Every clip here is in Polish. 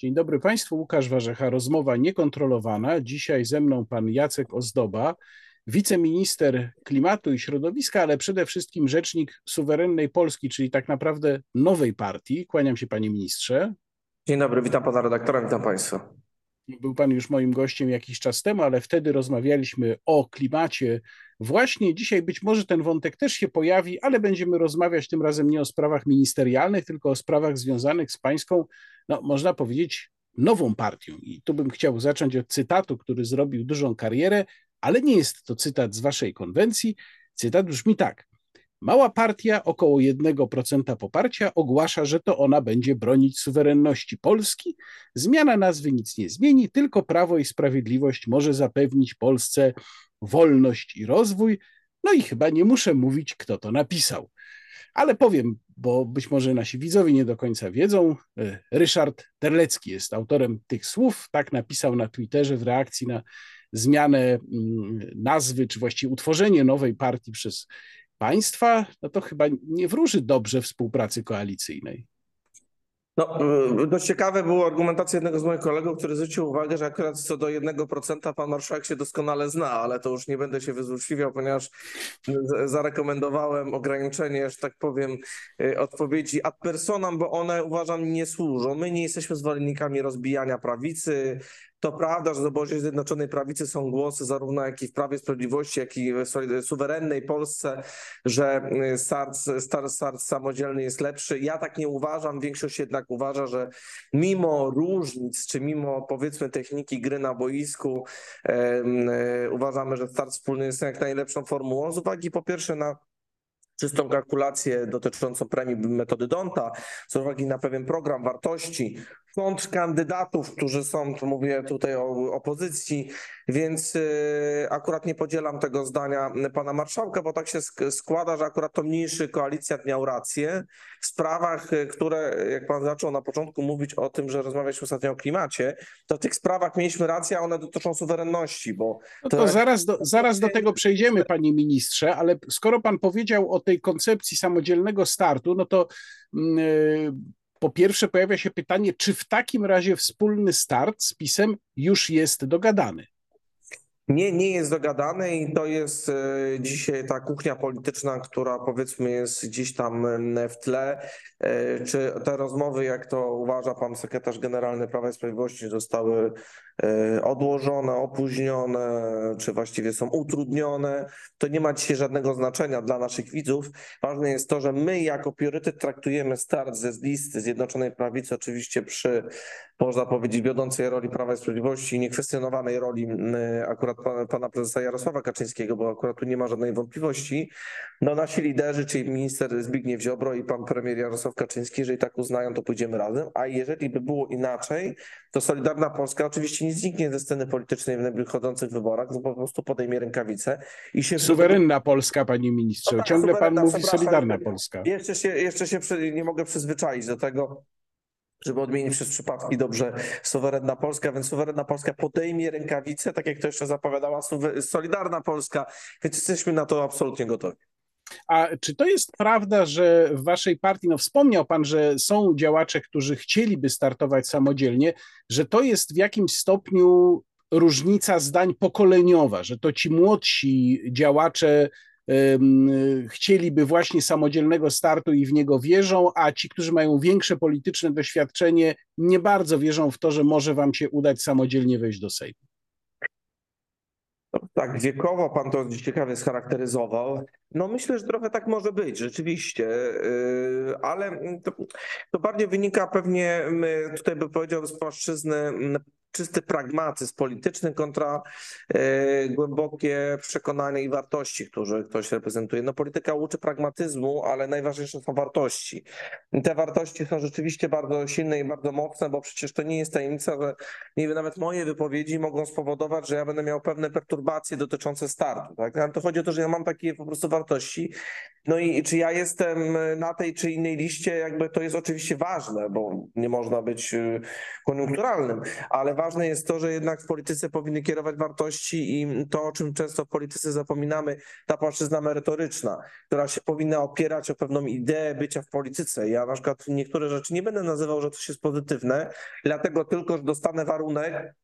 Dzień dobry Państwu, Łukasz Warzecha, rozmowa niekontrolowana. Dzisiaj ze mną pan Jacek Ozdoba, wiceminister klimatu i środowiska, ale przede wszystkim rzecznik suwerennej Polski, czyli tak naprawdę nowej partii. Kłaniam się panie ministrze. Dzień dobry, witam pana redaktora, witam państwa. Był pan już moim gościem jakiś czas temu, ale wtedy rozmawialiśmy o klimacie. Właśnie dzisiaj być może ten wątek też się pojawi, ale będziemy rozmawiać tym razem nie o sprawach ministerialnych, tylko o sprawach związanych z pańską, no można powiedzieć, nową partią. I tu bym chciał zacząć od cytatu, który zrobił dużą karierę, ale nie jest to cytat z waszej konwencji. Cytat brzmi tak. Mała partia, około 1% poparcia, ogłasza, że to ona będzie bronić suwerenności Polski. Zmiana nazwy nic nie zmieni, tylko Prawo i Sprawiedliwość może zapewnić Polsce wolność i rozwój. No i chyba nie muszę mówić, kto to napisał. Ale powiem, bo być może nasi widzowie nie do końca wiedzą, e, Ryszard Terlecki jest autorem tych słów. Tak napisał na Twitterze w reakcji na zmianę mm, nazwy, czy właściwie utworzenie nowej partii przez państwa, no to chyba nie wróży dobrze współpracy koalicyjnej. No, y, dość ciekawe było argumentacja jednego z moich kolegów, który zwrócił uwagę, że akurat co do 1% pan marszałek się doskonale zna, ale to już nie będę się wyzłośliwiał, ponieważ zarekomendowałem ograniczenie, że tak powiem, y, odpowiedzi ad personam, bo one uważam nie służą. My nie jesteśmy zwolennikami rozbijania prawicy, to prawda, że w obozie Zjednoczonej Prawicy są głosy zarówno jak i w Prawie Sprawiedliwości, jak i w suwerennej Polsce, że y, start samodzielny jest lepszy. Ja tak nie uważam. Większość jednak uważa, że mimo różnic, czy mimo powiedzmy techniki gry na boisku, e, uważamy, że start wspólny jest jak najlepszą formułą. Z uwagi po pierwsze na czystą kalkulację dotyczącą premii metody Donta, z uwagi na pewien program wartości, kontrkandydatów, którzy są, to mówię tutaj o opozycji, więc y, akurat nie podzielam tego zdania pana marszałka, bo tak się składa, że akurat to mniejszy koalicjat miał rację. W sprawach, y, które, jak pan zaczął na początku mówić o tym, że rozmawialiśmy ostatnio o klimacie, to w tych sprawach mieliśmy rację, a one dotyczą suwerenności, bo... No to, zaraz, do, zaraz do tego przejdziemy, panie ministrze, ale skoro pan powiedział o tej koncepcji samodzielnego startu, no to yy, po pierwsze pojawia się pytanie, czy w takim razie wspólny start z PiSem już jest dogadany? Nie, nie jest dogadany i to jest e, dzisiaj ta kuchnia polityczna, która powiedzmy jest gdzieś tam w tle. E, czy te rozmowy, jak to uważa pan sekretarz generalny Prawa i Sprawiedliwości, zostały e, odłożone, opóźnione, czy właściwie są utrudnione, to nie ma dzisiaj żadnego znaczenia dla naszych widzów. Ważne jest to, że my jako priorytet traktujemy start ze listy Zjednoczonej Prawicy, oczywiście przy, można powiedzieć, wiodącej roli Prawa i Sprawiedliwości i niekwestionowanej roli akurat pana, pana prezesa Jarosława Kaczyńskiego, bo akurat tu nie ma żadnej wątpliwości. No nasi liderzy, czyli minister Zbigniew Ziobro i pan premier Jarosław Kaczyński, jeżeli tak uznają, to pójdziemy razem, a jeżeli by było inaczej, to Solidarna Polska oczywiście nie zniknie ze sceny politycznej w nadchodzących wyborach, to po prostu podejmie rękawice i się... Suwerenna Polska, panie ministrze, no tak, ciągle pan mówi Solidarna Polska. Jeszcze się, jeszcze się nie mogę przyzwyczaić do tego, żeby odmienić przez przypadki dobrze suwerenna Polska, więc suwerenna Polska podejmie rękawice, tak jak to jeszcze zapowiadała Solidarna Polska, więc jesteśmy na to absolutnie gotowi. A czy to jest prawda, że w waszej partii, no wspomniał pan, że są działacze, którzy chcieliby startować samodzielnie, że to jest w jakimś stopniu różnica zdań pokoleniowa, że to ci młodsi działacze chcieliby właśnie samodzielnego startu i w niego wierzą, a ci, którzy mają większe polityczne doświadczenie, nie bardzo wierzą w to, że może wam się udać samodzielnie wejść do Sejmu. Tak, wiekowo pan to ciekawie scharakteryzował. No myślę, że trochę tak może być, rzeczywiście, yy, ale to, to bardziej wynika pewnie, tutaj by powiedział, z płaszczyzny czysty pragmatyzm polityczny kontra e, głębokie przekonania i wartości, które ktoś reprezentuje. No polityka uczy pragmatyzmu, ale najważniejsze są wartości. I te wartości są rzeczywiście bardzo silne i bardzo mocne, bo przecież to nie jest tajemnica, że nie wiem, nawet moje wypowiedzi mogą spowodować, że ja będę miał pewne perturbacje dotyczące startu. Tak? To chodzi o to, że ja mam takie po prostu wartości. No i czy ja jestem na tej czy innej liście, jakby to jest oczywiście ważne, bo nie można być y, koniunkturalnym, ale ważne jest to, że jednak w polityce powinny kierować wartości i to, o czym często w polityce zapominamy, ta płaszczyzna merytoryczna, która się powinna opierać o pewną ideę bycia w polityce. Ja na przykład niektóre rzeczy nie będę nazywał, że to jest pozytywne, dlatego tylko, że dostanę warunek,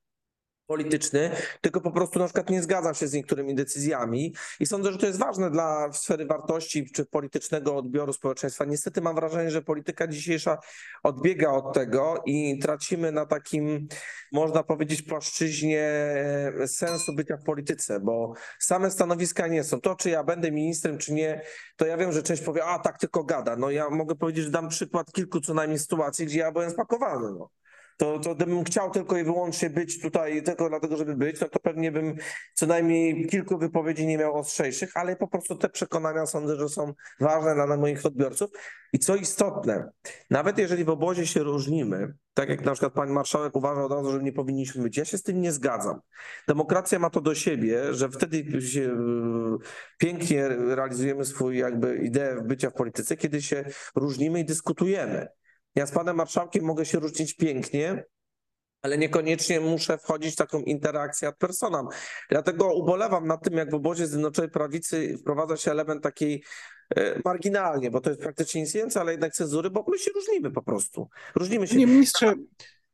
polityczny, tylko po prostu na przykład nie zgadzam się z niektórymi decyzjami i sądzę, że to jest ważne dla sfery wartości czy politycznego odbioru społeczeństwa. Niestety mam wrażenie, że polityka dzisiejsza odbiega od tego i tracimy na takim, można powiedzieć, płaszczyźnie e, sensu bycia w polityce, bo same stanowiska nie są. To, czy ja będę ministrem, czy nie, to ja wiem, że część powie, a tak tylko gada. No ja mogę powiedzieć, że dam przykład kilku co najmniej sytuacji, gdzie ja byłem spakowany. No to, to gdybym chciał tylko i wyłącznie być tutaj tylko dlatego, żeby być, no to pewnie bym co najmniej kilku wypowiedzi nie miał ostrzejszych, ale po prostu te przekonania sądzę, że są ważne dla moich odbiorców. I co istotne, nawet jeżeli w obozie się różnimy, tak jak na przykład pani marszałek uważa od razu, że nie powinniśmy być, ja się z tym nie zgadzam. Demokracja ma to do siebie, że wtedy się e, pięknie realizujemy swój jakby ideę bycia w polityce, kiedy się różnimy i dyskutujemy. Ja z panem marszałkiem mogę się różnić pięknie, ale niekoniecznie muszę wchodzić w taką interakcję ad personam. Dlatego ubolewam nad tym, jak w obozie Zjednoczonej Prawicy wprowadza się element takiej e, marginalnie, bo to jest praktycznie nic więcej, ale jednak cenzury, bo my się różnimy po prostu. Różnimy się. Nie, ministrze,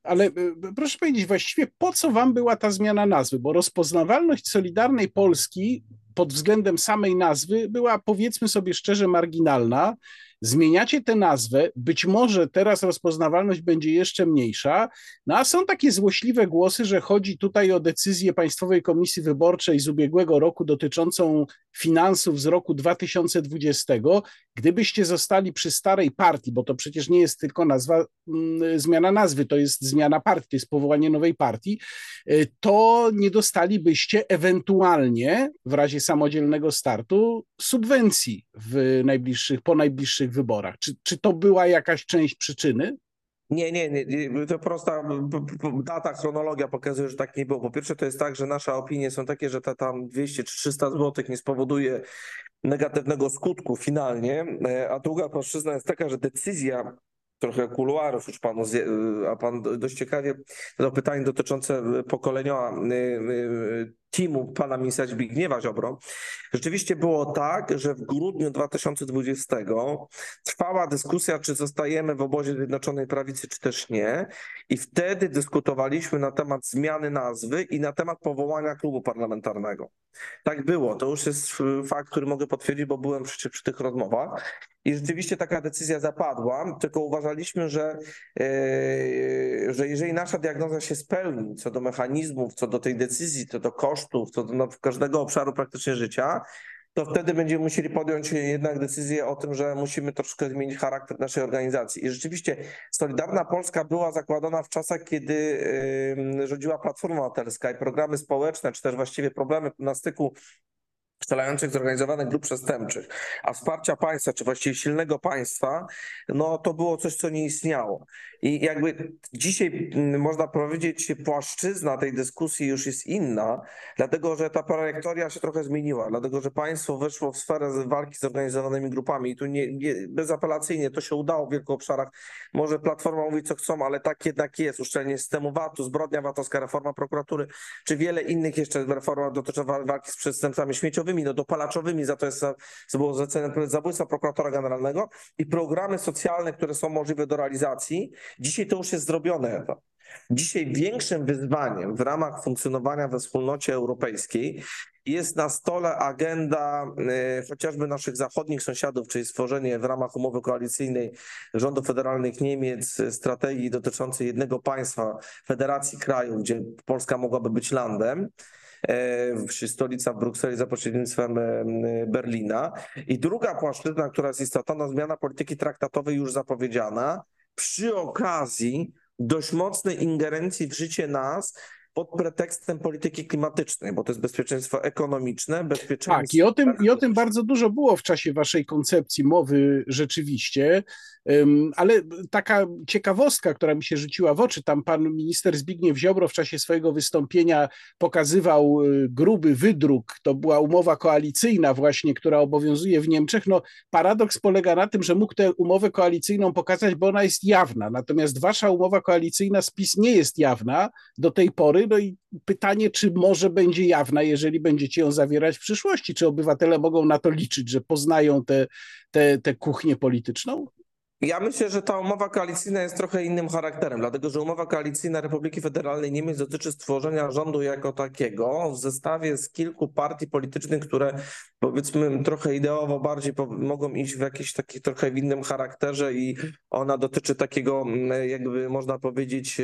ale e, proszę powiedzieć właściwie, po co wam była ta zmiana nazwy? Bo rozpoznawalność Solidarnej Polski pod względem samej nazwy była, powiedzmy sobie szczerze, marginalna. Zmieniacie tę nazwę, być może teraz rozpoznawalność będzie jeszcze mniejsza, no a są takie złośliwe głosy, że chodzi tutaj o decyzję Państwowej Komisji Wyborczej z ubiegłego roku dotyczącą finansów z roku 2020. Gdybyście zostali przy starej partii, bo to przecież nie jest tylko nazwa, mm, zmiana nazwy, to jest zmiana partii, to jest powołanie nowej partii, y, to nie dostalibyście ewentualnie w razie samodzielnego startu subwencji w najbliższych, po najbliższych wyborach. Czy, czy to była jakaś część przyczyny? Nie, nie, nie, to prosta data, chronologia pokazuje, że tak nie było. Po pierwsze to jest tak, że nasze opinie są takie, że ta tam 200 czy 300 zł nie spowoduje negatywnego skutku finalnie, e, a druga płaszczyzna jest taka, że decyzja trochę kuluarów już panu, a pan dość ciekawie zadał pytanie dotyczące pokolenia y, teamu pana ministra Zbigniewa Ziobro. Rzeczywiście było tak, że w grudniu 2020 trwała dyskusja, czy zostajemy w obozie Zjednoczonej Prawicy, czy też nie. I wtedy dyskutowaliśmy na temat zmiany nazwy i na temat powołania klubu parlamentarnego. Tak było. To już jest fakt, który mogę potwierdzić, bo byłem przy, przy tych rozmowach. I rzeczywiście taka decyzja zapadła, tylko uważaliśmy, że, yy, że jeżeli nasza diagnoza się spełni co do mechanizmów, co do tej decyzji, co do kosztów, co do no, każdego obszaru praktycznie życia, to wtedy będziemy musieli podjąć jednak decyzję o tym, że musimy troszkę zmienić charakter naszej organizacji. I rzeczywiście Solidarna Polska była zakładana w czasach, kiedy rządziła Platforma Obywatelska i programy społeczne, czy też właściwie problemy na styku strzelających zorganizowanych grup przestępczych, a wsparcia państwa, czy właściwie silnego państwa, no to było coś, co nie istniało. I jakby dzisiaj mm, można powiedzieć, płaszczyzna tej dyskusji już jest inna, dlatego że ta trajektoria się trochę zmieniła, dlatego że państwo weszło w sferę walki z zorganizowanymi grupami i tu nie, nie, bezapelacyjnie to się udało w wielu obszarach. Może Platforma mówi co chcą, ale tak jednak jest. Uszczelnienie systemu VAT-u, zbrodnia VAT-owska, reforma prokuratury, czy wiele innych jeszcze reform dotyczących walki z przestępcami śmieciowymi, no dopalaczowymi, za to jest za, było zlecenie zabójstwa prokuratora generalnego i programy socjalne, które są możliwe do realizacji, Dzisiaj to już jest zrobione. Dzisiaj większym wyzwaniem w ramach funkcjonowania we wspólnocie europejskiej jest na stole agenda y, chociażby naszych zachodnich sąsiadów, czyli stworzenie w ramach umowy koalicyjnej rządów federalnych Niemiec strategii dotyczącej jednego państwa, federacji krajów, gdzie Polska mogłaby być landem stolica w Brukseli za pośrednictwem e, Berlina. I druga płaszczyzna, która jest istotna, no zmiana polityki traktatowej już zapowiedziana, przy okazji dość mocnej ingerencji w życie nas pod pretekstem polityki klimatycznej, bo to jest bezpieczeństwo ekonomiczne, bezpieczeństwo... Tak, i o tym, i o tym bardzo dużo było w czasie waszej koncepcji mowy rzeczywiście, ale taka ciekawostka, która mi się rzuciła w oczy, tam pan minister Zbigniew Ziobro w czasie swojego wystąpienia pokazywał y, gruby wydruk, to była umowa koalicyjna właśnie, która obowiązuje w Niemczech. No paradoks polega na tym, że mógł tę umowę koalicyjną pokazać, bo ona jest jawna, natomiast wasza umowa koalicyjna z PiS nie jest jawna do tej pory, no i pytanie, czy może będzie jawna, jeżeli będziecie ją zawierać w przyszłości, czy obywatele mogą na to liczyć, że poznają tę te, te, te kuchnię polityczną? Ja myślę, że ta umowa koalicyjna jest trochę innym charakterem, dlatego że umowa koalicyjna Republiki Federalnej Niemiec dotyczy stworzenia rządu jako takiego w zestawie z kilku partii politycznych, które powiedzmy trochę ideowo bardziej mogą iść w jakimś takim trochę w innym charakterze i ona dotyczy takiego mm, jakby można powiedzieć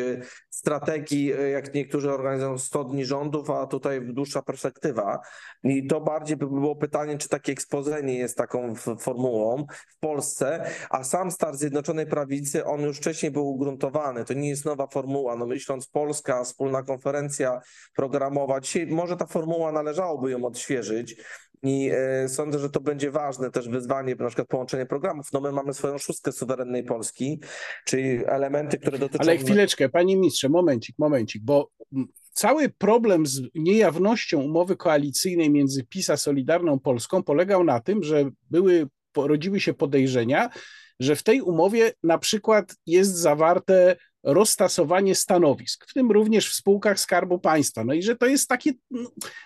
strategii, jak niektórzy organizują 100 dni rządów, a tutaj dłuższa perspektywa. I to bardziej by było pytanie, czy takie ekspozenie jest taką formułą w Polsce, a sam start Zjednoczonej Prawicy, on już wcześniej był ugruntowany. To nie jest nowa formuła. No myśląc Polska, wspólna konferencja programowa, dzisiaj może ta formuła należałoby ją odświeżyć. I e, sądzę, że to będzie ważne też wyzwanie, na przykład połączenie programów. No my mamy swoją szóstkę suwerennej Polski, czyli elementy, które dotyczą... Ale chwileczkę, panie ministrze, momencik, momencik, bo cały problem z niejawnością umowy koalicyjnej między PiS a Solidarną Polską polegał na tym, że były, rodziły się podejrzenia, że w tej umowie na przykład jest zawarte roztasowanie stanowisk, w tym również w spółkach Skarbu Państwa. No i że to jest takie,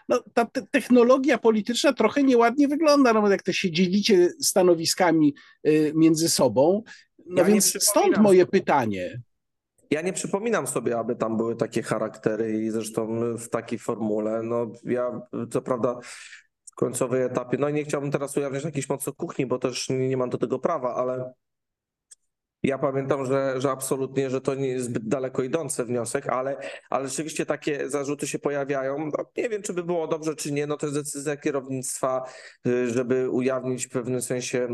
no, ta te technologia polityczna trochę nieładnie wygląda, no jak to się dzielicie stanowiskami y, między sobą. No ja więc stąd moje pytanie. Ja nie przypominam sobie, aby tam były takie charaktery i zresztą w takiej formule. No ja co prawda końcowej etapie, no i nie chciałbym teraz ujawniać jakiejś mocno kuchni, bo też nie, nie mam do tego prawa, ale ja pamiętam, że, że absolutnie, że to nie jest zbyt daleko idący wniosek, ale, ale rzeczywiście takie zarzuty się pojawiają. No, nie wiem, czy by było dobrze, czy nie. No to jest decyzja kierownictwa, y, żeby ujawnić w pewnym sensie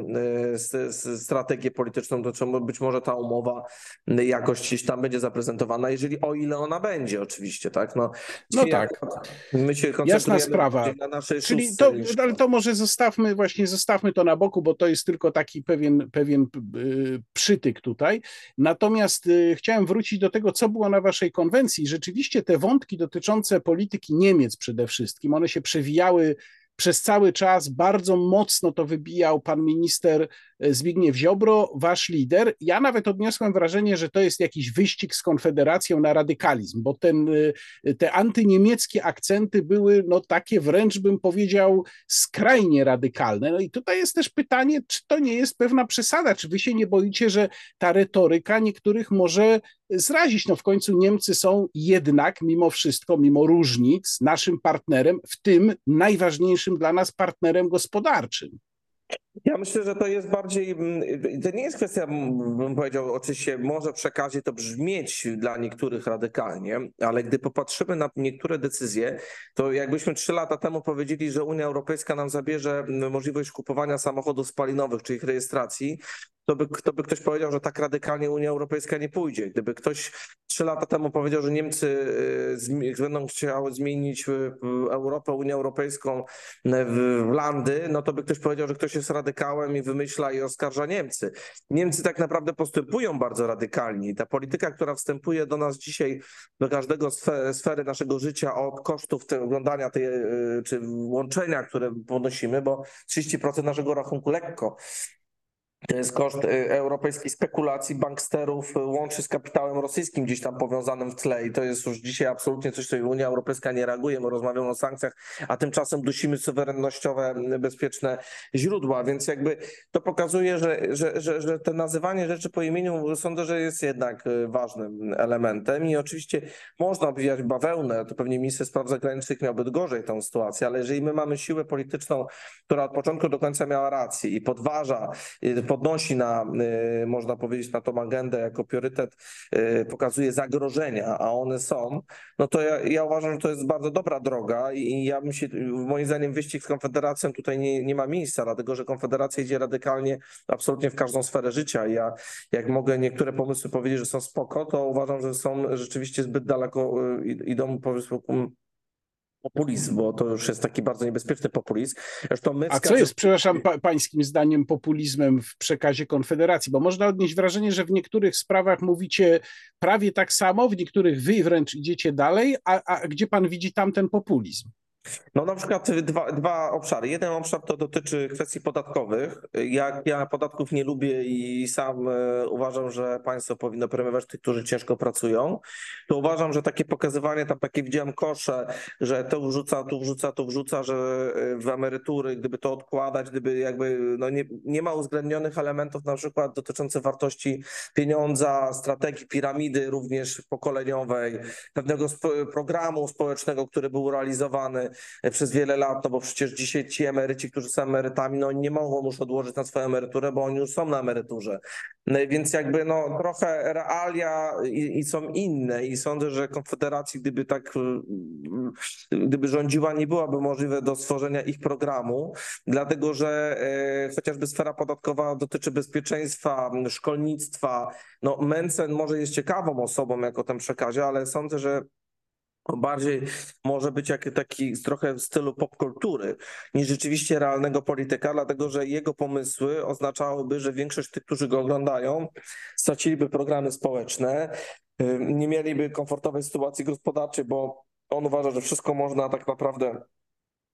y, strategię polityczną, to czemu być może ta umowa y, jakoś gdzieś tam będzie zaprezentowana, jeżeli o ile ona będzie oczywiście, tak? No, no tak. My się Jasna sprawa. na naszej Czyli to, ale to może zostawmy właśnie, zostawmy to na boku, bo to jest tylko taki pewien, pewien przytyk tutaj. Natomiast y, chciałem wrócić do tego, co było na waszej konwencji. Rzeczywiście te wątki dotyczące polityki Niemiec przede wszystkim, one się przewijały przez cały czas bardzo mocno to wybijał pan minister Zbigniew Ziobro, wasz lider. Ja nawet odniosłem wrażenie, że to jest jakiś wyścig z Konfederacją na radykalizm, bo ten, e, te antyniemieckie akcenty były no takie wręcz bym powiedział skrajnie radykalne. No i tutaj jest też pytanie, czy to nie jest pewna przesada, czy wy się nie boicie, że ta retoryka niektórych może zrazić. No w końcu Niemcy są jednak mimo wszystko, mimo różnic, naszym partnerem, w tym najważniejszym dla nas partnerem gospodarczym. Ja myślę, że to jest bardziej, mm, to nie jest kwestia, bym powiedział, oczywiście może przekazie to brzmieć dla niektórych radykalnie, ale gdy popatrzymy na niektóre decyzje, to jakbyśmy trzy lata temu powiedzieli, że Unia Europejska nam zabierze możliwość kupowania samochodów spalinowych, czy ich rejestracji, to by, to by ktoś powiedział, że tak radykalnie Unia Europejska nie pójdzie. Gdyby ktoś trzy lata temu powiedział, że Niemcy y, będą chciały zmienić y, Europę, Unię Europejską y, w landy, no to by ktoś powiedział, że ktoś jest radykałem i wymyśla i oskarża Niemcy. Niemcy tak naprawdę postępują bardzo radykalnie. Ta polityka, która wstępuje do nas dzisiaj, do każdego sfery naszego życia od kosztów oglądania tej, czy łączenia, które ponosimy, bo 30% naszego rachunku lekko to jest koszt y, europejskiej spekulacji banksterów y, łączy z kapitałem rosyjskim gdzieś tam powiązanym w tle i to jest już dzisiaj absolutnie coś, co Unia Europejska nie reaguje. My rozmawiamy o sankcjach, a tymczasem dusimy suwerennościowe, y, bezpieczne źródła, więc jakby to pokazuje, że, że, że, że to nazywanie rzeczy po imieniu sądzę, że jest jednak ważnym elementem i oczywiście można obwijać bawełnę, to pewnie minister spraw zagranicznych miałby gorzej tą sytuację, ale jeżeli my mamy siłę polityczną, która od początku do końca miała rację i podważa, pod podnosi na, można powiedzieć, na tą agendę jako priorytet, pokazuje zagrożenia, a one są, no to ja, ja uważam, że to jest bardzo dobra droga i ja bym się, moim zdaniem wyścig z Konfederacją tutaj nie, nie ma miejsca, dlatego że Konfederacja idzie radykalnie absolutnie w każdą sferę życia. Ja jak mogę niektóre pomysły powiedzieć, że są spoko, to uważam, że są rzeczywiście zbyt daleko, idą powiedzmy populizm, bo to już jest taki bardzo niebezpieczny populizm. Zresztą my A co jest, przepraszam, pa, pańskim zdaniem populizmem w przekazie Konfederacji? Bo można odnieść wrażenie, że w niektórych sprawach mówicie prawie tak samo, w niektórych wy wręcz idziecie dalej, a, a gdzie pan widzi tamten populizm? No na przykład dwa, dwa obszary. Jeden obszar to dotyczy kwestii podatkowych. Jak ja podatków nie lubię i sam e, uważam, że państwo powinno premiować tych, którzy ciężko pracują, to uważam, że takie pokazywanie, tam takie widziałem kosze, że to wrzuca, tu wrzuca, to wrzuca, że e, w emerytury, gdyby to odkładać, gdyby jakby no nie, nie ma uwzględnionych elementów na przykład dotyczących wartości pieniądza, strategii piramidy również pokoleniowej, pewnego sp programu społecznego, który był realizowany, przez wiele lat, no bo przecież dzisiaj ci emeryci, którzy są emerytami, no nie mogą już odłożyć na swoją emeryturę, bo oni już są na emeryturze. No więc jakby no trochę realia i, i są inne i sądzę, że Konfederacji, gdyby tak, gdyby rządziła, nie byłaby możliwe do stworzenia ich programu, dlatego że e, chociażby sfera podatkowa dotyczy bezpieczeństwa, szkolnictwa. No Mencen może jest ciekawą osobą jako ten przekazie, ale sądzę, że bardziej może być jak taki trochę w stylu popkultury niż rzeczywiście realnego polityka, dlatego że jego pomysły oznaczałyby, że większość tych, którzy go oglądają, straciliby programy społeczne, nie mieliby komfortowej sytuacji gospodarczej, bo on uważa, że wszystko można tak naprawdę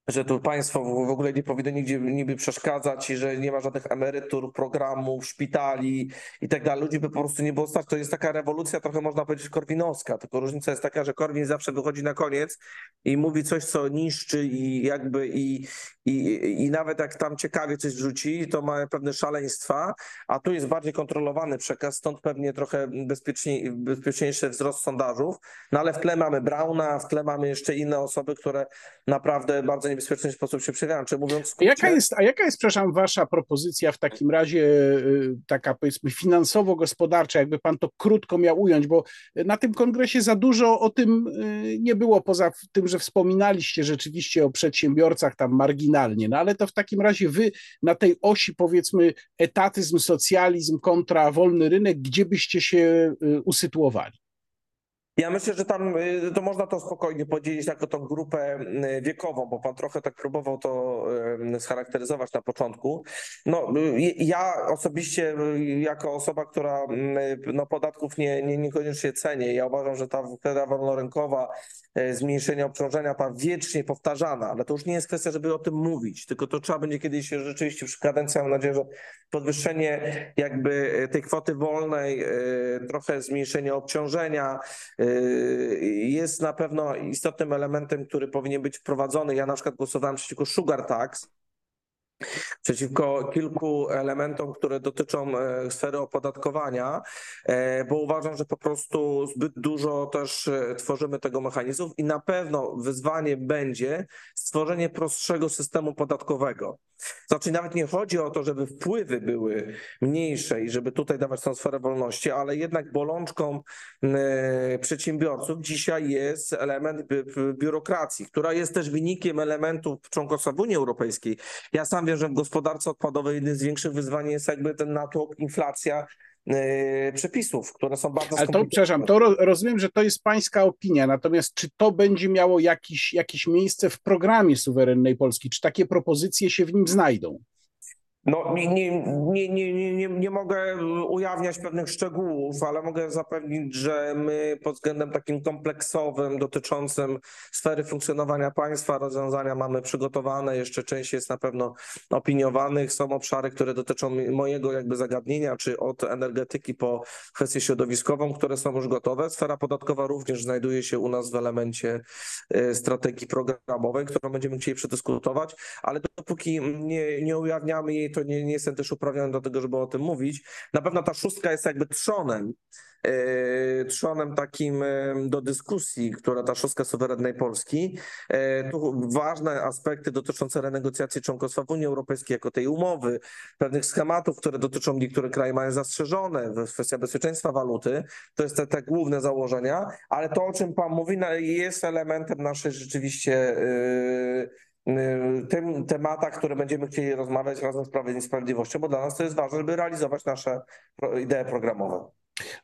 że tu państwo w ogóle nie powinno nigdzie niby przeszkadzać i że nie ma żadnych emerytur, programów, szpitali i tak dalej. Ludzi by po prostu nie było stać. To jest taka rewolucja, trochę można powiedzieć korwinowska, tylko różnica jest taka, że Korwin zawsze wychodzi na koniec i mówi coś, co niszczy i jakby i, i, i nawet jak tam ciekawie coś wrzuci, to ma pewne szaleństwa, a tu jest bardziej kontrolowany przekaz, stąd pewnie trochę bezpieczniej, bezpieczniejszy wzrost sondażów, no ale w tle mamy Brauna, w tle mamy jeszcze inne osoby, które naprawdę bardzo niebezpieczny sposób się przegrają. Czy mówiąc skrócie... jaka jest, a jaka jest, przepraszam, wasza propozycja w takim razie y, taka powiedzmy finansowo-gospodarcza, jakby pan to krótko miał ująć, bo na tym kongresie za dużo o tym y, nie było, poza tym, że wspominaliście rzeczywiście o przedsiębiorcach tam marginalnie, no ale to w takim razie wy na tej osi powiedzmy etatyzm, socjalizm kontra wolny rynek, gdzie byście się y, usytuowali? Ja myślę, że tam y, to można to spokojnie podzielić jako tą grupę y, wiekową, bo pan trochę tak próbował to y, scharakteryzować na początku. No, ja osobiście jako osoba, która no, podatków nie, nie, niekoniecznie cenię, ja uważam, że ta kwestia wolnorynkowa, zmniejszenie obciążenia, ta wiecznie powtarzana, ale to już nie jest kwestia, żeby o tym mówić, tylko to trzeba będzie kiedyś rzeczywiście przy kadencji, mam nadzieję, że podwyższenie jakby tej kwoty wolnej, trochę zmniejszenie obciążenia, jest na pewno istotnym elementem, który powinien być wprowadzony. Ja na przykład głosowałem przeciwko sugar tax, przeciwko kilku elementom, które dotyczą e, sfery opodatkowania, e, bo uważam, że po prostu zbyt dużo też e, tworzymy tego mechanizmów i na pewno wyzwanie będzie stworzenie prostszego systemu podatkowego. Znaczy nawet nie chodzi o to, żeby wpływy były mniejsze i żeby tutaj dawać tą sferę wolności, ale jednak bolączką przedsiębiorców dzisiaj jest element biurokracji, która jest też wynikiem elementów członkostwa w Unii Europejskiej. Ja sam wiem, że w gospodarce odpadowej jednym z większych wyzwań jest jakby ten natłok, inflacja, Yy, przepisów, które są bardzo Ale to, przepraszam, to rozumiem, że to jest pańska opinia, natomiast czy to będzie miało jakiś, jakieś miejsce w programie suwerennej Polski? Czy takie propozycje się w nim znajdą? No, nie, nie, nie, nie, nie, nie mogę ujawniać pewnych szczegółów, ale mogę zapewnić, że my pod względem takim kompleksowym, dotyczącym sfery funkcjonowania państwa, rozwiązania mamy przygotowane. Jeszcze część jest na pewno opiniowanych. Są obszary, które dotyczą mojego jakby zagadnienia, czy od energetyki po kwestię środowiskową, które są już gotowe. Sfera podatkowa również znajduje się u nas w elemencie y, strategii programowej, którą będziemy chcieli przedyskutować, ale dopóki nie, nie ujawniamy jej to nie, nie jestem też uprawniony do tego, żeby o tym mówić. Na pewno ta szóstka jest jakby trzonem, e, trzonem takim e, do dyskusji, która ta szóstka suwerennej Polski. Tu ważne aspekty dotyczące renegocjacji członkostwa w Unii Europejskiej jako tej umowy, pewnych schematów, które dotyczą niektóre kraje mają zastrzeżone, kwestia bezpieczeństwa waluty, to jest te, te główne założenia, ale to, o czym Pan mówi, jest elementem naszej rzeczywiście tym tematach, które będziemy chcieli rozmawiać razem z Prawem i Sprawiedliwością, bo dla nas to jest ważne, żeby realizować nasze idee programowe.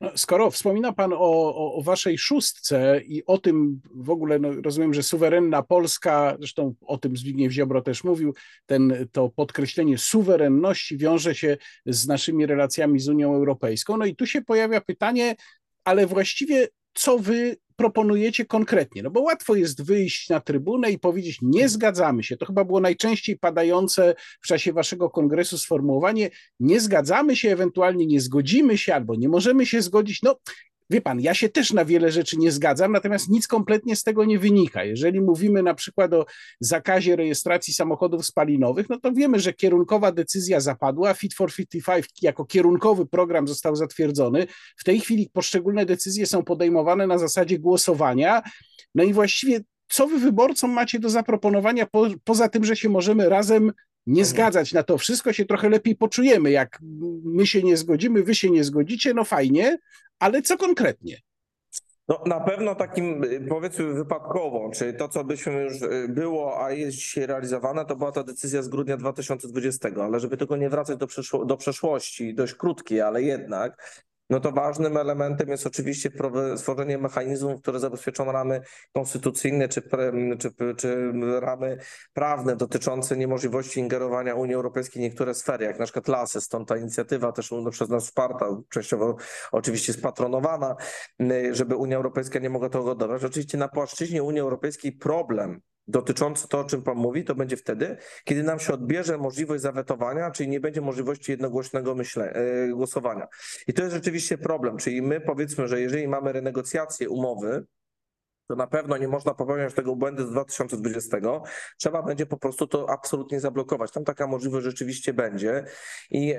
No, skoro wspomina Pan o, o, o, Waszej szóstce i o tym w ogóle, no rozumiem, że suwerenna Polska, zresztą o tym Zbigniew Ziobro też mówił, ten, to podkreślenie suwerenności wiąże się z naszymi relacjami z Unią Europejską. No i tu się pojawia pytanie, ale właściwie co Wy proponujecie konkretnie? No bo łatwo jest wyjść na trybunę i powiedzieć, nie zgadzamy się. To chyba było najczęściej padające w czasie waszego kongresu sformułowanie, nie zgadzamy się, ewentualnie nie zgodzimy się albo nie możemy się zgodzić. No, Wie pan, ja się też na wiele rzeczy nie zgadzam, natomiast nic kompletnie z tego nie wynika. Jeżeli mówimy na przykład o zakazie rejestracji samochodów spalinowych, no to wiemy, że kierunkowa decyzja zapadła, Fit for 55 jako kierunkowy program został zatwierdzony. W tej chwili poszczególne decyzje są podejmowane na zasadzie głosowania. No i właściwie co wy wyborcom macie do zaproponowania, po, poza tym, że się możemy razem nie mhm. zgadzać na to wszystko, się trochę lepiej poczujemy. Jak my się nie zgodzimy, wy się nie zgodzicie, no fajnie, ale co konkretnie? No, na pewno takim powiedzmy wypadkową, czyli to, co byśmy już y, było, a jest dzisiaj realizowane, to była ta decyzja z grudnia 2020, ale żeby tylko nie wracać do, przeszło, do przeszłości, dość krótkiej, ale jednak, no to ważnym elementem jest oczywiście stworzenie mechanizmów, które zabezpieczą ramy konstytucyjne czy, czy, czy ramy prawne dotyczące niemożliwości ingerowania Unii Europejskiej w niektóre sfery, jak na przykład lasy. Stąd ta inicjatywa też no, przez nas wsparta, częściowo oczywiście spatronowana, żeby Unia Europejska nie mogła tego dobrać. Oczywiście na płaszczyźnie Unii Europejskiej problem dotyczący to, o czym Pan mówi, to będzie wtedy, kiedy nam się odbierze możliwość zawetowania, czyli nie będzie możliwości jednogłośnego myśle, e, głosowania. I to jest rzeczywiście problem, czyli my powiedzmy, że jeżeli mamy renegocjację umowy, to na pewno nie można popełniać tego błędu z 2020. Trzeba będzie po prostu to absolutnie zablokować. Tam taka możliwość rzeczywiście będzie. I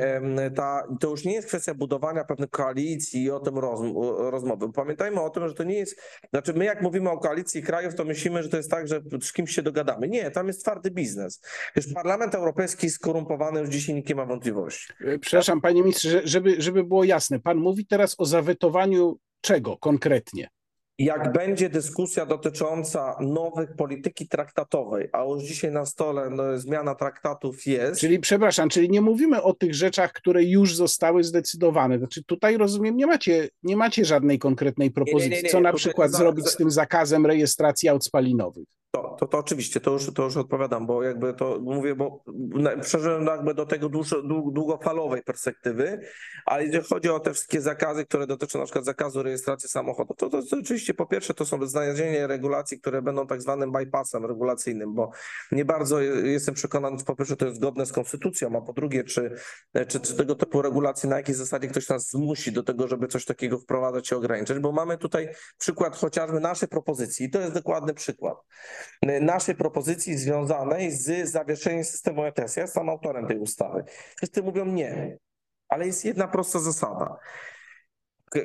ta, to już nie jest kwestia budowania pewnych koalicji i o tym roz, rozmowy. Pamiętajmy o tym, że to nie jest. Znaczy, my jak mówimy o koalicji krajów, to myślimy, że to jest tak, że z kimś się dogadamy. Nie, tam jest twardy biznes. Już Parlament Europejski skorumpowany, już dzisiaj nikt nie ma wątpliwości. E, przepraszam, panie ministrze, żeby, żeby było jasne. Pan mówi teraz o zawetowaniu czego konkretnie? Jak będzie dyskusja dotycząca nowych polityki traktatowej, a już dzisiaj na stole no, zmiana traktatów jest. Czyli przepraszam, czyli nie mówimy o tych rzeczach, które już zostały zdecydowane. Znaczy tutaj rozumiem, nie macie, nie macie żadnej konkretnej propozycji, nie, nie, nie, co na przykład za, zrobić z tym zakazem rejestracji aut spalinowych. To, to, to oczywiście, to już, to już odpowiadam, bo jakby to mówię, bo przeżyłem jakby do tego długofalowej perspektywy, ale jeżeli chodzi o te wszystkie zakazy, które dotyczą na przykład zakazu rejestracji samochodu, to, to, to oczywiście po pierwsze to są znalezienie regulacji, które będą tak zwanym bypassem regulacyjnym, bo nie bardzo jestem przekonany, po pierwsze to jest zgodne z konstytucją, a po drugie, czy, czy, czy tego typu regulacji, na jakiej zasadzie ktoś nas zmusi do tego, żeby coś takiego wprowadzać i ograniczać, bo mamy tutaj przykład chociażby naszej propozycji i to jest dokładny przykład naszej propozycji związanej z zawieszeniem systemu ETS. Ja jestem autorem tej ustawy. Wszyscy mówią nie, ale jest jedna prosta zasada.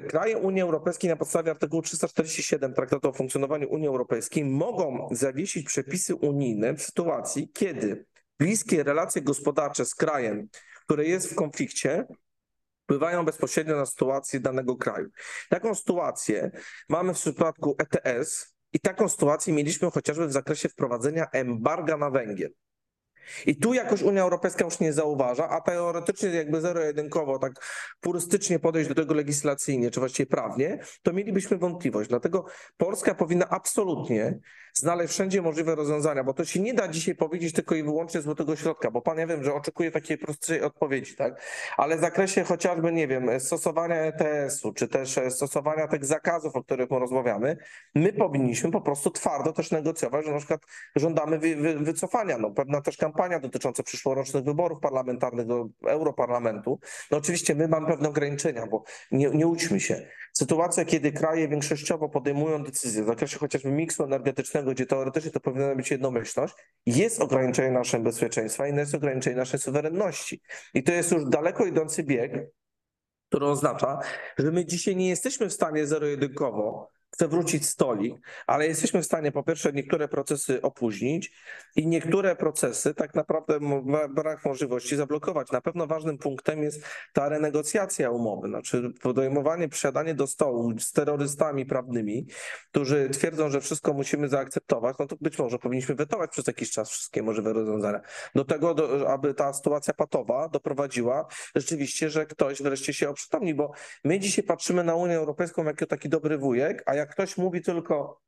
Kraje Unii Europejskiej na podstawie artykułu 347 Traktatu o funkcjonowaniu Unii Europejskiej mogą zawiesić przepisy unijne w sytuacji, kiedy bliskie relacje gospodarcze z krajem, który jest w konflikcie, wpływają bezpośrednio na sytuację danego kraju. Taką sytuację mamy w przypadku ETS, i taką sytuację mieliśmy chociażby w zakresie wprowadzenia embarga na węgiel. I tu jakoś Unia Europejska już nie zauważa, a teoretycznie jakby zero-jedynkowo, tak purystycznie podejść do tego legislacyjnie, czy właściwie prawnie, to mielibyśmy wątpliwość. Dlatego Polska powinna absolutnie znaleźć wszędzie możliwe rozwiązania, bo to się nie da dzisiaj powiedzieć tylko i wyłącznie złotego środka, bo pan, ja wiem, że oczekuje takiej prostej odpowiedzi, tak? Ale w zakresie chociażby, nie wiem, stosowania ETS-u, czy też stosowania tych zakazów, o których my rozmawiamy, my powinniśmy po prostu twardo też negocjować, że na przykład żądamy wy, wy, wycofania, no pewna też kampania dotycząca przyszłorocznych wyborów parlamentarnych do Europarlamentu. No oczywiście my mamy pewne ograniczenia, bo nie, nie się. Sytuacja, kiedy kraje większościowo podejmują decyzje w zakresie chociażby miksu energetycznego gdzie teoretycznie to powinna być jednomyślność, jest ograniczenie naszego bezpieczeństwa i jest ograniczenie naszej suwerenności. I to jest już daleko idący bieg, który oznacza, że my dzisiaj nie jesteśmy w stanie zero-jedynkowo chce wrócić stolik, ale jesteśmy w stanie po pierwsze niektóre procesy opóźnić i niektóre procesy tak naprawdę brak możliwości zablokować. Na pewno ważnym punktem jest ta renegocjacja umowy, znaczy podejmowanie, przysiadanie do stołu z terrorystami prawnymi, którzy twierdzą, że wszystko musimy zaakceptować, no to być może powinniśmy wetować przez jakiś czas wszystkie możliwe rozwiązania. Do tego, do, aby ta sytuacja patowa doprowadziła rzeczywiście, że ktoś wreszcie się oprzytomni, bo my dzisiaj patrzymy na Unię Europejską jako taki dobry wujek, a jak jak ktoś mówi tylko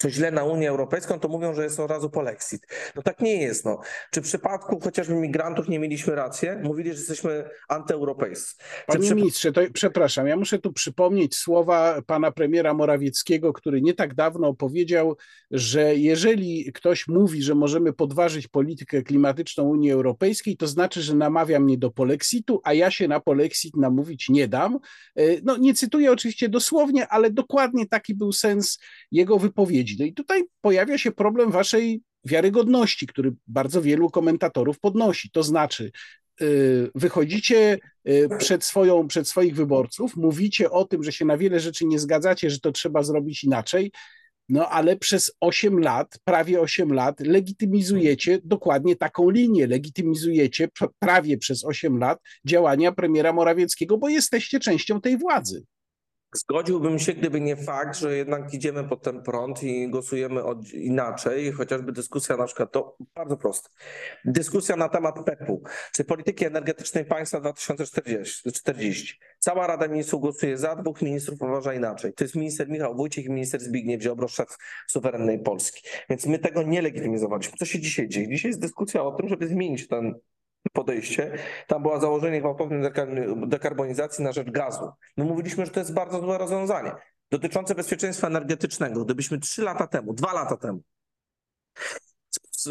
co źle na Unię Europejską, to mówią, że jest od razu polexit. No tak nie jest. No. Czy w przypadku chociażby migrantów nie mieliśmy racji? Mówili, że jesteśmy antyeuropejscy. Panie przy... ministrze, to przepraszam, ja muszę tu przypomnieć słowa pana premiera Morawieckiego, który nie tak dawno powiedział, że jeżeli ktoś mówi, że możemy podważyć politykę klimatyczną Unii Europejskiej, to znaczy, że namawia mnie do polexitu, a ja się na polexit namówić nie dam. E, no nie cytuję oczywiście dosłownie, ale dokładnie taki był sens jego wypowiedzi. No i tutaj pojawia się problem waszej wiarygodności, który bardzo wielu komentatorów podnosi. To znaczy, y, wychodzicie y, przed, swoją, przed swoich wyborców, mówicie o tym, że się na wiele rzeczy nie zgadzacie, że to trzeba zrobić inaczej, no ale przez 8 lat, prawie 8 lat, legitymizujecie dokładnie taką linię, legitymizujecie prawie przez 8 lat działania premiera Morawieckiego, bo jesteście częścią tej władzy. Zgodziłbym się, gdyby nie fakt, że jednak idziemy pod ten prąd i głosujemy od, inaczej, chociażby dyskusja na przykład, to bardzo proste. Dyskusja na temat PEP-u, czy polityki energetycznej państwa 2040. Cała Rada Ministrów głosuje za, dwóch ministrów uważa inaczej. To jest minister Michał Wójcik i minister Zbigniew Ziobro, szef suwerennej Polski. Więc my tego nie legitymizowaliśmy. Co się dzisiaj dzieje? Dzisiaj jest dyskusja o tym, żeby zmienić ten podejście. Tam było założenie gwałtownej dekarbonizacji na rzecz gazu. My mówiliśmy, że to jest bardzo złe rozwiązanie dotyczące bezpieczeństwa energetycznego. Gdybyśmy trzy lata temu, dwa lata temu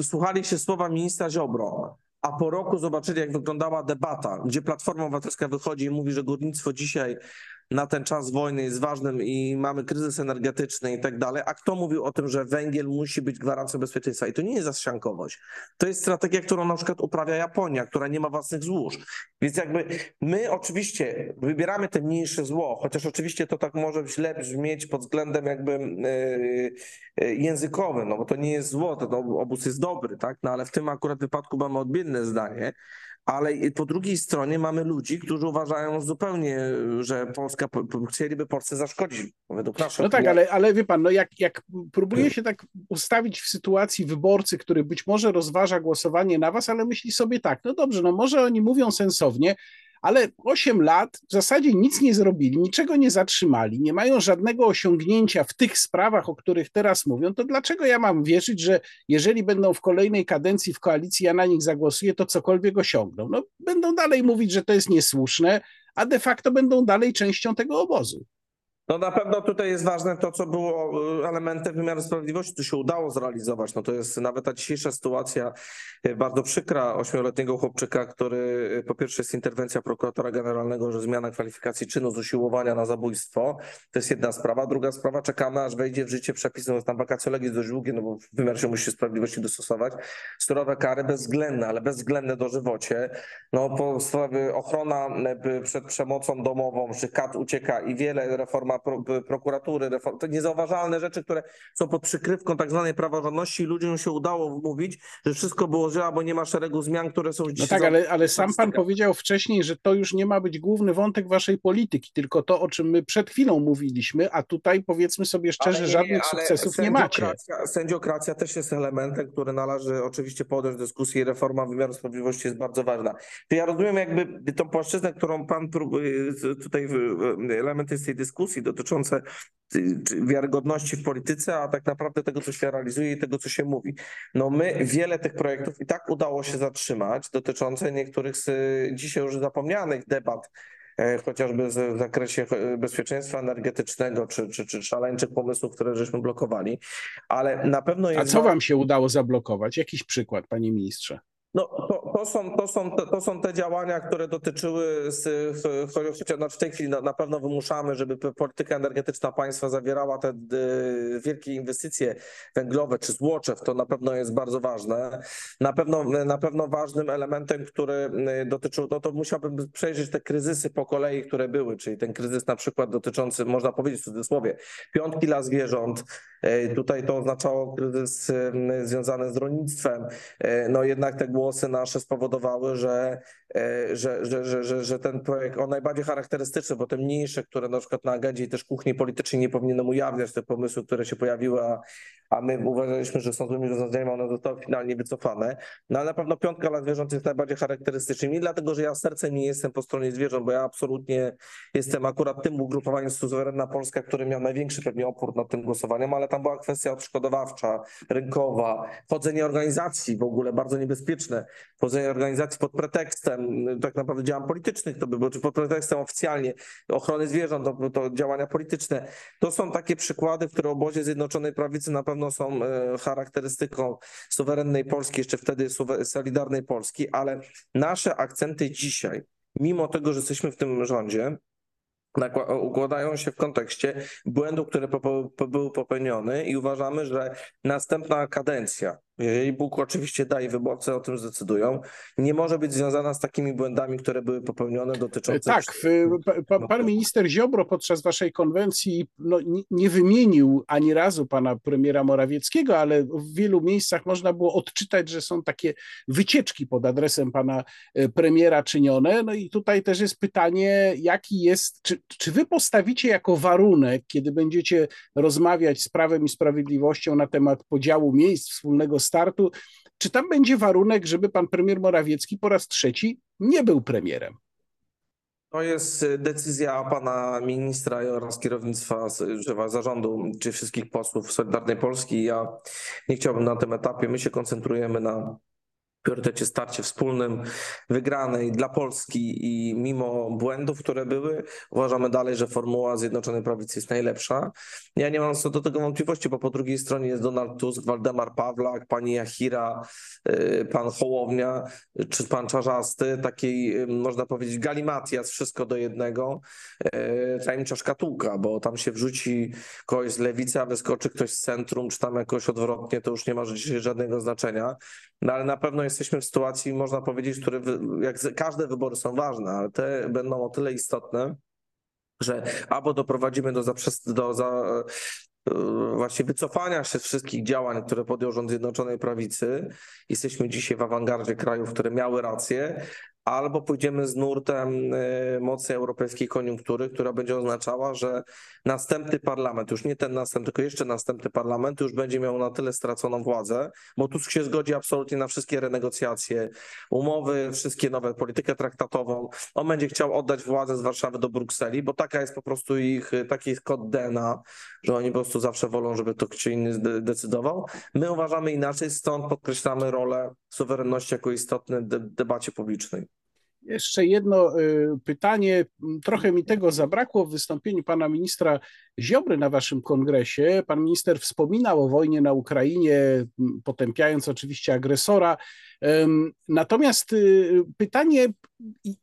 słuchali się słowa ministra Ziobro, a po roku zobaczyli, jak wyglądała debata, gdzie Platforma Obywatelska wychodzi i mówi, że górnictwo dzisiaj na ten czas wojny jest ważnym i mamy kryzys energetyczny i tak dalej. A kto mówił o tym, że węgiel musi być gwarancją bezpieczeństwa? I to nie jest zasiankowość. To jest strategia, którą na przykład uprawia Japonia, która nie ma własnych złóż. Więc jakby my oczywiście wybieramy te mniejsze zło, chociaż oczywiście to tak może źle brzmieć pod względem jakby yy, językowym, no bo to nie jest zło, to obóz jest dobry, tak? No ale w tym akurat wypadku mamy odmienne zdanie ale po drugiej stronie mamy ludzi, którzy uważają zupełnie, że Polska chcieliby Polsce zaszkodzić, według naszych. No tak, ale, ale wie pan, no jak, jak próbuje się tak ustawić w sytuacji wyborcy, który być może rozważa głosowanie na was, ale myśli sobie tak, no dobrze, no może oni mówią sensownie, ale 8 lat w zasadzie nic nie zrobili, niczego nie zatrzymali, nie mają żadnego osiągnięcia w tych sprawach, o których teraz mówią, to dlaczego ja mam wierzyć, że jeżeli będą w kolejnej kadencji w koalicji, ja na nich zagłosuję, to cokolwiek osiągną? No, będą dalej mówić, że to jest niesłuszne, a de facto będą dalej częścią tego obozu. No na pewno tutaj jest ważne to, co było e, elementem wymiaru sprawiedliwości, to się udało zrealizować. No to jest nawet ta dzisiejsza sytuacja e, bardzo przykra ośmioletniego chłopczyka, który e, po pierwsze jest interwencja prokuratora generalnego, że zmiana kwalifikacji czynu z usiłowania na zabójstwo. To jest jedna sprawa. Druga sprawa, czekamy aż wejdzie w życie przepis, no tam wakacje legis dość długie, no bo wymiar się musi sprawiedliwości dostosować. Surowe kary bezwzględne, ale bezwzględne dożywocie. No po ochrona przed przemocą domową, że kat ucieka i wiele reforma prokuratury, reform, to niezauważalne rzeczy, które są pod przykrywką tak zwanej praworządności i ludziom się udało wmówić, że wszystko było źle, bo nie ma szeregu zmian, które są dzisiaj... No tak, ale, ale sam pan powiedział wcześniej, że to już nie ma być główny wątek waszej polityki, tylko to, o czym my przed chwilą mówiliśmy, a tutaj powiedzmy sobie szczerze, nie, żadnych sukcesów nie macie. Sędziokracja też jest elementem, który należy oczywiście podjąć dyskusję i reforma wymiaru sprawiedliwości jest bardzo ważna. To ja rozumiem jakby tą płaszczyznę, którą pan próbuje, tutaj elementy z tej dyskusji dotyczące y, wiarygodności w polityce, a tak naprawdę tego, co się realizuje i tego, co się mówi. No my wiele tych projektów i tak udało się zatrzymać dotyczące niektórych z dzisiaj już zapomnianych debat e, chociażby w zakresie e, bezpieczeństwa energetycznego, czy, czy, czy szaleńczych pomysłów, które żeśmy blokowali, ale na pewno jest... A co wam się udało zablokować? Jakiś przykład, panie ministrze? No to, to są, to, są, to są te działania, które dotyczyły, chociaż w tej chwili na, pewno wymuszamy, żeby polityka energetyczna państwa zawierała te wielkie inwestycje węglowe czy złoczew, to na pewno jest bardzo ważne. Na pewno, na pewno ważnym elementem, który dotyczył, no to musiałbym przejrzeć te kryzysy po kolei, które były, czyli ten kryzys na przykład dotyczący, można powiedzieć w cudzysłowie, piątki dla zwierząt, e, tutaj to oznaczało kryzys związany z rolnictwem, no jednak te głosy nasze spowodowały, że, że, że, że, że, że ten projekt, on najbardziej charakterystyczny, bo te mniejsze, które na przykład na agendzie też kuchni politycznej nie powinienem ujawniać te pomysły, które się pojawiły, a, a my uważaliśmy, że są złymi rozwiązaniami, one zostały finalnie wycofane. No ale na pewno piątka dla zwierząt jest najbardziej charakterystycznym i dlatego, że ja sercem nie jestem po stronie zwierząt, bo ja absolutnie jestem akurat tym ugrupowaniem Suwerenna Polska, który miał największy pewnie opór nad tym głosowaniem, ale tam była kwestia odszkodowawcza, rynkowa, wchodzenie organizacji w ogóle bardzo niebezpieczne, wchodzenie organizacji pod pretekstem, tak naprawdę działań politycznych to by było, czy pod pretekstem oficjalnie ochrony zwierząt, to, to działania polityczne. To są takie przykłady, w których obozie Zjednoczonej Prawicy na pewno są e, charakterystyką suwerennej Polski, jeszcze wtedy solidarnej Polski, ale nasze akcenty dzisiaj, mimo tego, że jesteśmy w tym rządzie, układają się w kontekście błędu, który był popełniony i uważamy, że następna kadencja jeżeli Bóg oczywiście daje, wyborcy o tym zdecydują, nie może być związana z takimi błędami, które były popełnione dotyczące... Tak, pa, pan minister Ziobro podczas waszej konwencji no, nie, nie wymienił ani razu pana premiera Morawieckiego, ale w wielu miejscach można było odczytać, że są takie wycieczki pod adresem pana e, premiera czynione. No i tutaj też jest pytanie, jaki jest, czy, czy wy postawicie jako warunek, kiedy będziecie rozmawiać z Prawem i Sprawiedliwością na temat podziału miejsc wspólnego startu. Czy tam będzie warunek, żeby pan premier Morawiecki po raz trzeci nie był premierem? To jest decyzja pana ministra oraz kierownictwa zarządu, czy wszystkich posłów Solidarnej Polski. Ja nie chciałbym na tym etapie, my się koncentrujemy na priorytecie starcie wspólnym, wygranej dla Polski i mimo błędów, które były, uważamy dalej, że formuła Zjednoczonej Prawicy jest najlepsza. Ja nie mam co do tego wątpliwości, bo po drugiej stronie jest Donald Tusk, Waldemar Pawlak, pani Jachira, y, pan Hołownia czy pan Czarzasty, takiej można powiedzieć galimatias, wszystko do jednego, y, tajemnicza szkatułka, bo tam się wrzuci kogoś z lewicy, a wyskoczy ktoś z centrum, czy tam jakoś odwrotnie, to już nie ma żadnego znaczenia. No ale na pewno jesteśmy w sytuacji, można powiedzieć, które jak każde wybory są ważne, ale te będą o tyle istotne, że albo doprowadzimy do, zaprzest- do za, e, właśnie wycofania się z wszystkich działań, które podjął rząd Zjednoczonej Prawicy. Jesteśmy dzisiaj w awangardzie krajów, które miały rację, albo pójdziemy z nurtem y, mocnej europejskiej koniunktury, która będzie oznaczała, że następny parlament, już nie ten następny, tylko jeszcze następny parlament już będzie miał na tyle straconą władzę, bo Tusk się zgodzi absolutnie na wszystkie renegocjacje, umowy, wszystkie nowe, politykę traktatową. On będzie chciał oddać władzę z Warszawy do Brukseli, bo taka jest po prostu ich, taki jest kod DNA, że oni po prostu zawsze wolą, żeby to ktoś inny decydował. My uważamy inaczej, stąd podkreślamy rolę suwerenności jako istotnej debacie publicznej. Jeszcze jedno y, pytanie. Trochę mi tego zabrakło w wystąpieniu pana ministra Ziobry na waszym kongresie. Pan minister wspominał o wojnie na Ukrainie, potępiając oczywiście agresora. Natomiast y, pytanie,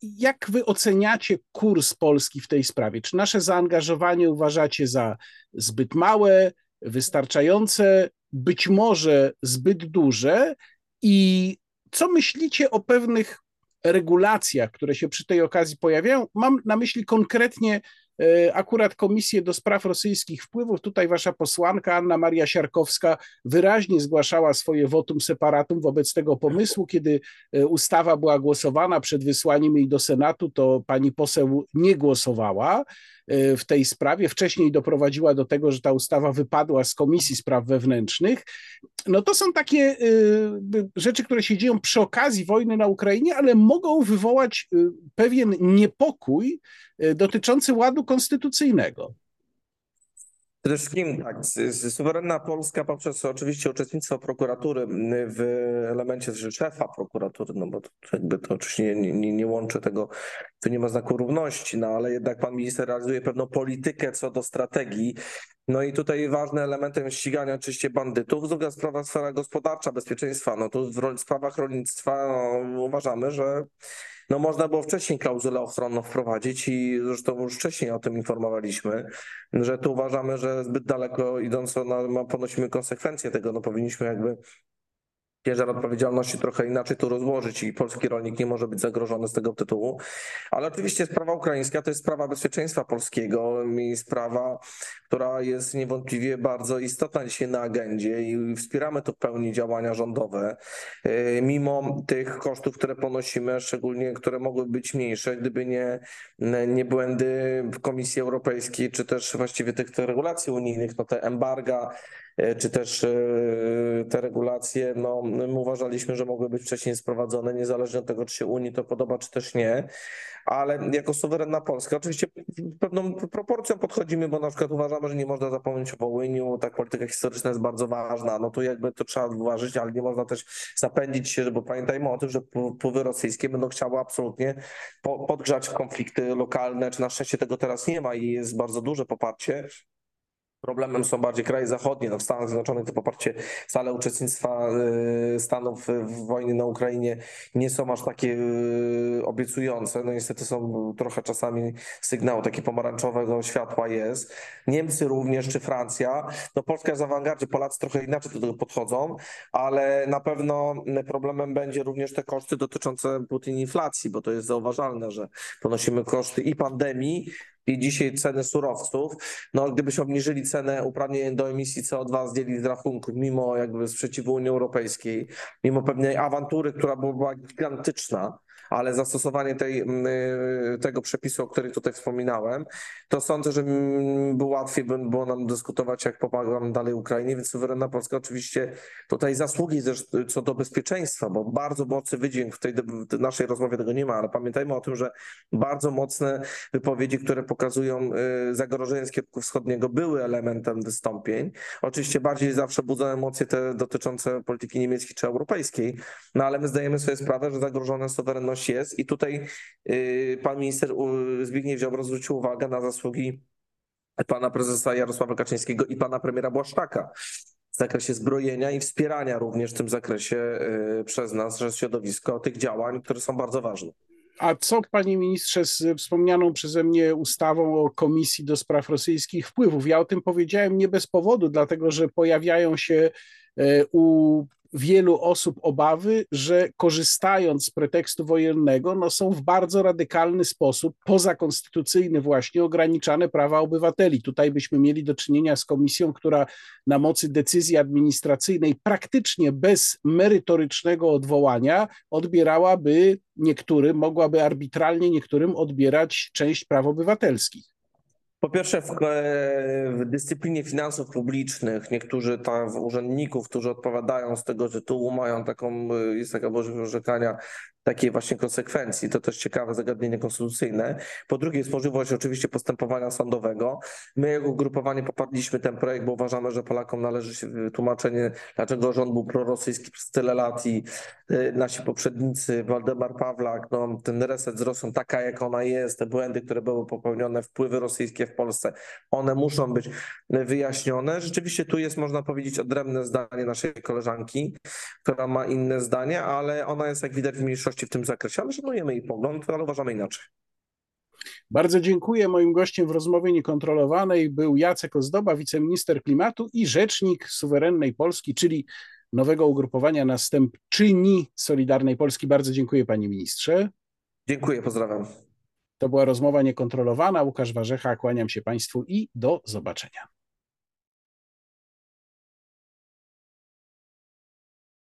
jak wy oceniacie kurs Polski w tej sprawie? Czy nasze zaangażowanie uważacie za zbyt małe, wystarczające, być może zbyt duże? I co myślicie o pewnych regulacjach, które się przy tej okazji pojawiają. Mam na myśli konkretnie e, akurat Komisję do Spraw Rosyjskich Wpływów. Tutaj wasza posłanka Anna Maria Siarkowska wyraźnie zgłaszała swoje votum separatum wobec tego pomysłu. Kiedy e, ustawa była głosowana przed wysłaniem jej do Senatu, to pani poseł nie głosowała w tej sprawie. Wcześniej doprowadziła do tego, że ta ustawa wypadła z Komisji Spraw Wewnętrznych no to są takie y, rzeczy, które się dzieją przy okazji wojny na Ukrainie, ale mogą wywołać y, pewien niepokój y, dotyczący ładu konstytucyjnego. Przede wszystkim tak, suwerenna Polska poprzez oczywiście uczestnictwo prokuratury w elemencie szefa prokuratury, no bo to jakby to oczywiście nie, nie, nie łączy tego, tu nie ma znaku równości, no ale jednak pan minister realizuje pewną politykę co do strategii. No i tutaj ważnym elementem ścigania oczywiście bandytów. Druga sprawa, sfera gospodarcza, bezpieczeństwa. No tu w sprawach rolnictwa no, uważamy, że no można było wcześniej klauzulę ochronną wprowadzić i zresztą już wcześniej o tym informowaliśmy, że tu uważamy, że zbyt daleko idąco no, ponosimy konsekwencje tego, no powinniśmy jakby ciężar odpowiedzialności trochę inaczej tu rozłożyć i polski rolnik nie może być zagrożony z tego tytułu. Ale oczywiście sprawa ukraińska to jest sprawa bezpieczeństwa polskiego i sprawa, która jest niewątpliwie bardzo istotna dzisiaj na agendzie i wspieramy tu w pełni działania rządowe. E, mimo tych kosztów, które ponosimy, szczególnie które mogły być mniejsze, gdyby nie, nie błędy Komisji Europejskiej, czy też właściwie tych, regulacji unijnych, no te embarga, E, czy też e, te regulacje, no, my uważaliśmy, że mogły być wcześniej sprowadzone, niezależnie od tego, czy się Unii to podoba, czy też nie. Ale jako suwerenna Polska, oczywiście pewną proporcją podchodzimy, bo na przykład uważamy, że nie można zapomnieć o Wołyniu, tak polityka historyczna jest bardzo ważna, no to jakby to trzeba uważać, ale nie można też zapędzić się, bo pamiętajmy o tym, że wpływy rosyjskie będą chciały absolutnie podgrzać konflikty lokalne, czy na szczęście tego teraz nie ma i jest bardzo duże poparcie Problemem są bardziej kraje zachodnie. No w Stanach Zjednoczonych to poparcie wcale uczestnictwa y, Stanów w wojnie na Ukrainie nie są aż takie y, obiecujące. No niestety są trochę czasami sygnał taki pomarańczowego światła jest. Niemcy również, czy Francja. No Polska jest w awangardzie, Polacy trochę inaczej do tego podchodzą, ale na pewno problemem będzie również te koszty dotyczące Putin inflacji, bo to jest zauważalne, że ponosimy koszty i pandemii, i dzisiaj ceny surowców, no gdybyśmy obniżyli cenę uprawnień do emisji CO2, zdjęli z rachunku, mimo jakby sprzeciwu Unii Europejskiej, mimo pewnej awantury, która była gigantyczna, ale zastosowanie tej, y, tego przepisu, o którym tutaj wspominałem, to sądzę, że było łatwiej by było nam dyskutować, jak pomagam dalej Ukrainie, więc suwerenna Polska oczywiście tutaj zasługi co do bezpieczeństwa, bo bardzo mocny wydźwięk w tej naszej rozmowie tego nie ma, ale pamiętajmy o tym, że bardzo mocne wypowiedzi, które pokazują y, zagrożenie z kierunku wschodniego były elementem wystąpień. Oczywiście bardziej zawsze budzą emocje te dotyczące polityki niemieckiej czy europejskiej, no ale my zdajemy sobie sprawę, że zagrożone suwerenność jest i tutaj y, pan minister Zbigniew Ziobro zwrócił uwagę na zasługi pana prezesa Jarosława Kaczyńskiego i pana premiera Błaszczaka w zakresie zbrojenia i wspierania również w tym zakresie y, przez nas, że środowisko tych działań, które są bardzo ważne. A co, panie ministrze, z wspomnianą przeze mnie ustawą o Komisji do Spraw Rosyjskich Wpływów? Ja o tym powiedziałem nie bez powodu, dlatego że pojawiają się e, u wielu osób obawy, że korzystając z pretekstu wojennego, no są w bardzo radykalny sposób, pozakonstytucyjny właśnie, ograniczane prawa obywateli. Tutaj byśmy mieli do czynienia z komisją, która na mocy decyzji administracyjnej praktycznie bez merytorycznego odwołania odbierałaby niektórym, mogłaby arbitralnie niektórym odbierać część praw obywatelskich. Po pierwsze, w, w, dyscyplinie finansów publicznych niektórzy tam urzędników, którzy odpowiadają z tego tytułu, mają taką, jest taka możliwość orzekania takiej właśnie konsekwencji. To też ciekawe zagadnienie konstytucyjne. Po drugie jest możliwość oczywiście postępowania sądowego. My jako ugrupowanie poparliśmy ten projekt, bo uważamy, że Polakom należy się wytłumaczenie, dlaczego rząd był prorosyjski przez tyle lat i y, nasi poprzednicy, Waldemar Pawlak, no, ten reset z Rosją taka, jak ona jest, te błędy, które były popełnione, wpływy rosyjskie w Polsce, one muszą być wyjaśnione. Rzeczywiście tu jest, można powiedzieć, odrębne zdanie naszej koleżanki, która ma inne zdanie, ale ona jest, jak widać, w mniejszości w tym zakresie, ale szanujemy jej pogląd, ale uważamy inaczej. Bardzo dziękuję. Moim gościem w rozmowie niekontrolowanej był Jacek Ozdoba, wiceminister klimatu i rzecznik suwerennej Polski, czyli nowego ugrupowania następczyni Solidarnej Polski. Bardzo dziękuję panie ministrze. Dziękuję, pozdrawiam. To była rozmowa niekontrolowana. Łukasz Warzecha, kłaniam się państwu i do zobaczenia.